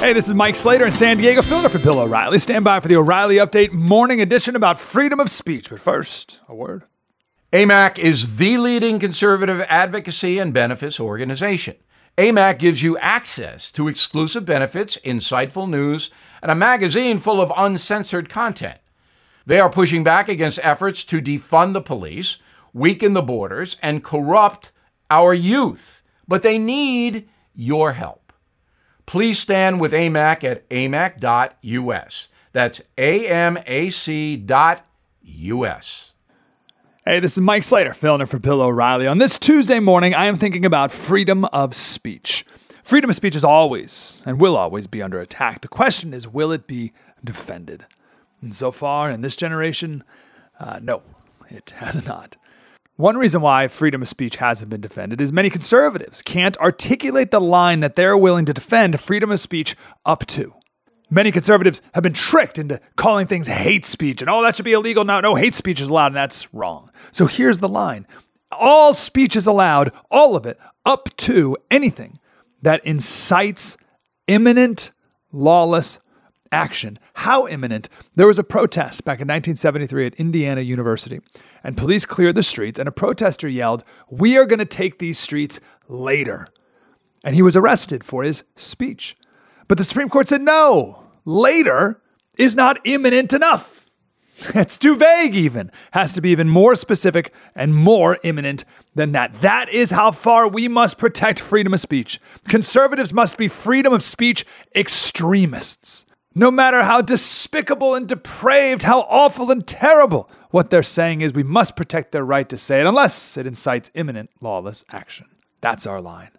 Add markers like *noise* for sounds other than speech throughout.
Hey, this is Mike Slater in San Diego, filling in for Bill O'Reilly. Stand by for the O'Reilly Update morning edition about freedom of speech. But first, a word. AMAC is the leading conservative advocacy and benefits organization. AMAC gives you access to exclusive benefits, insightful news, and a magazine full of uncensored content. They are pushing back against efforts to defund the police, weaken the borders, and corrupt our youth. But they need your help please stand with AMAC at amac.us. That's amac.us. Hey, this is Mike Slater, filling in for Bill O'Reilly. On this Tuesday morning, I am thinking about freedom of speech. Freedom of speech is always and will always be under attack. The question is, will it be defended? And so far in this generation, uh, no, it has not. One reason why freedom of speech hasn't been defended is many conservatives can't articulate the line that they're willing to defend freedom of speech up to. Many conservatives have been tricked into calling things hate speech and oh, that should be illegal. No, no, hate speech is allowed, and that's wrong. So here's the line all speech is allowed, all of it, up to anything that incites imminent lawless action. How imminent? There was a protest back in 1973 at Indiana University, and police cleared the streets, and a protester yelled, We are going to take these streets later. And he was arrested for his speech. But the Supreme Court said, No, later is not imminent enough. *laughs* It's too vague, even. Has to be even more specific and more imminent than that. That is how far we must protect freedom of speech. Conservatives must be freedom of speech extremists. No matter how despicable and depraved, how awful and terrible, what they're saying is we must protect their right to say it unless it incites imminent lawless action. That's our line.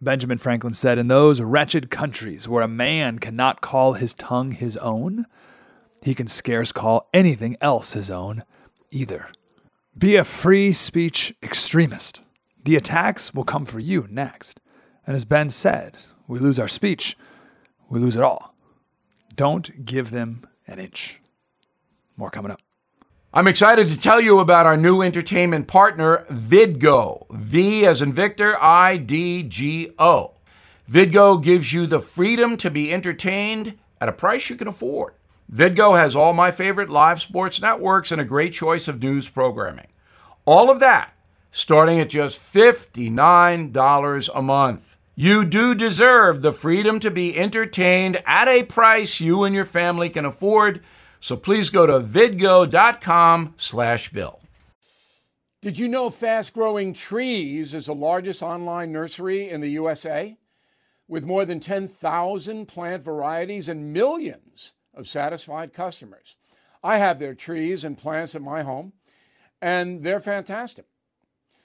Benjamin Franklin said, In those wretched countries where a man cannot call his tongue his own, he can scarce call anything else his own either. Be a free speech extremist. The attacks will come for you next. And as Ben said, we lose our speech, we lose it all. Don't give them an inch. More coming up. I'm excited to tell you about our new entertainment partner, Vidgo. V as in Victor, I D G O. Vidgo gives you the freedom to be entertained at a price you can afford. Vidgo has all my favorite live sports networks and a great choice of news programming. All of that starting at just $59 a month. You do deserve the freedom to be entertained at a price you and your family can afford. So please go to vidgo.com slash bill. Did you know Fast Growing Trees is the largest online nursery in the USA? With more than 10,000 plant varieties and millions of satisfied customers. I have their trees and plants at my home, and they're fantastic.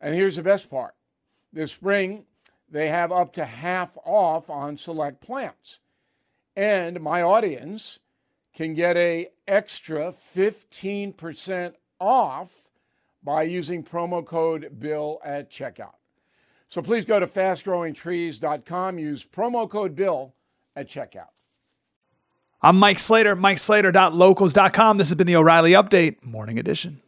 And here's the best part this spring, they have up to half off on select plants. And my audience can get a extra 15% off by using promo code BILL at checkout. So please go to fastgrowingtrees.com, use promo code BILL at checkout. I'm Mike Slater, MikeSlater.locals.com. This has been the O'Reilly Update, Morning Edition.